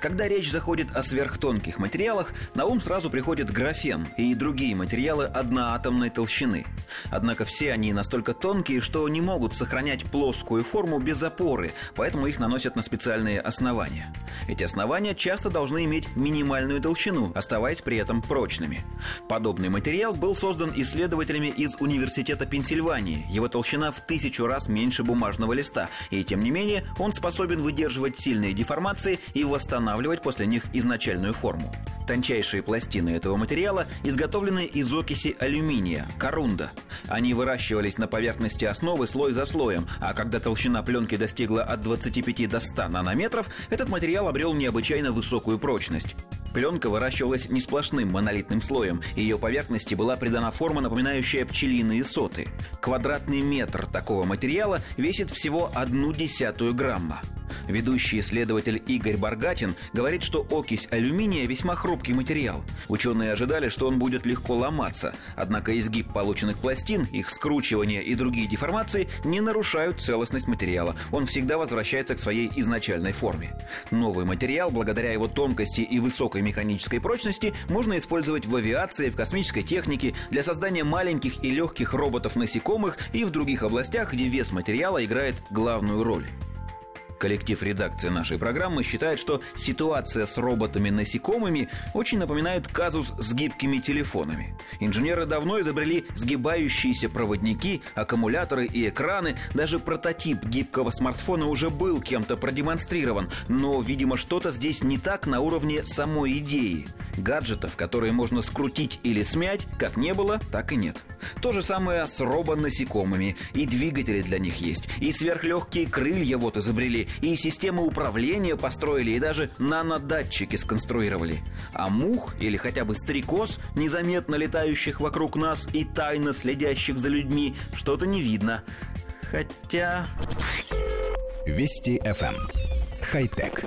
Когда речь заходит о сверхтонких материалах, на ум сразу приходит графен и другие материалы одноатомной толщины. Однако все они настолько тонкие, что не могут сохранять плоскую форму без опоры, поэтому их наносят на специальные основания. Эти основания часто должны иметь минимальную толщину, оставаясь при этом прочными. Подобный материал был создан исследователями из Университета Пенсильвании. Его толщина в тысячу раз меньше бумажного листа, и тем не менее он способен выдерживать сильные деформации и восстанавливать после них изначальную форму. Тончайшие пластины этого материала изготовлены из окиси алюминия, корунда. Они выращивались на поверхности основы слой за слоем, а когда толщина пленки достигла от 25 до 100 нанометров, этот материал обрел необычайно высокую прочность. Пленка выращивалась не сплошным монолитным слоем, ее поверхности была придана форма, напоминающая пчелиные соты. Квадратный метр такого материала весит всего одну десятую грамма. Ведущий исследователь Игорь Баргатин говорит, что окись алюминия весьма хрупкий материал. Ученые ожидали, что он будет легко ломаться, однако изгиб полученных пластин, их скручивание и другие деформации не нарушают целостность материала. Он всегда возвращается к своей изначальной форме. Новый материал, благодаря его тонкости и высокой механической прочности, можно использовать в авиации, в космической технике, для создания маленьких и легких роботов-насекомых и в других областях, где вес материала играет главную роль. Коллектив редакции нашей программы считает, что ситуация с роботами-насекомыми очень напоминает казус с гибкими телефонами. Инженеры давно изобрели сгибающиеся проводники, аккумуляторы и экраны. Даже прототип гибкого смартфона уже был кем-то продемонстрирован. Но, видимо, что-то здесь не так на уровне самой идеи. Гаджетов, которые можно скрутить или смять, как не было, так и нет. То же самое с робонасекомыми. И двигатели для них есть, и сверхлегкие крылья вот изобрели, и системы управления построили, и даже нанодатчики сконструировали. А мух или хотя бы стрекоз, незаметно летающих вокруг нас и тайно следящих за людьми, что-то не видно. Хотя... Вести FM. Эм. Хай-тек.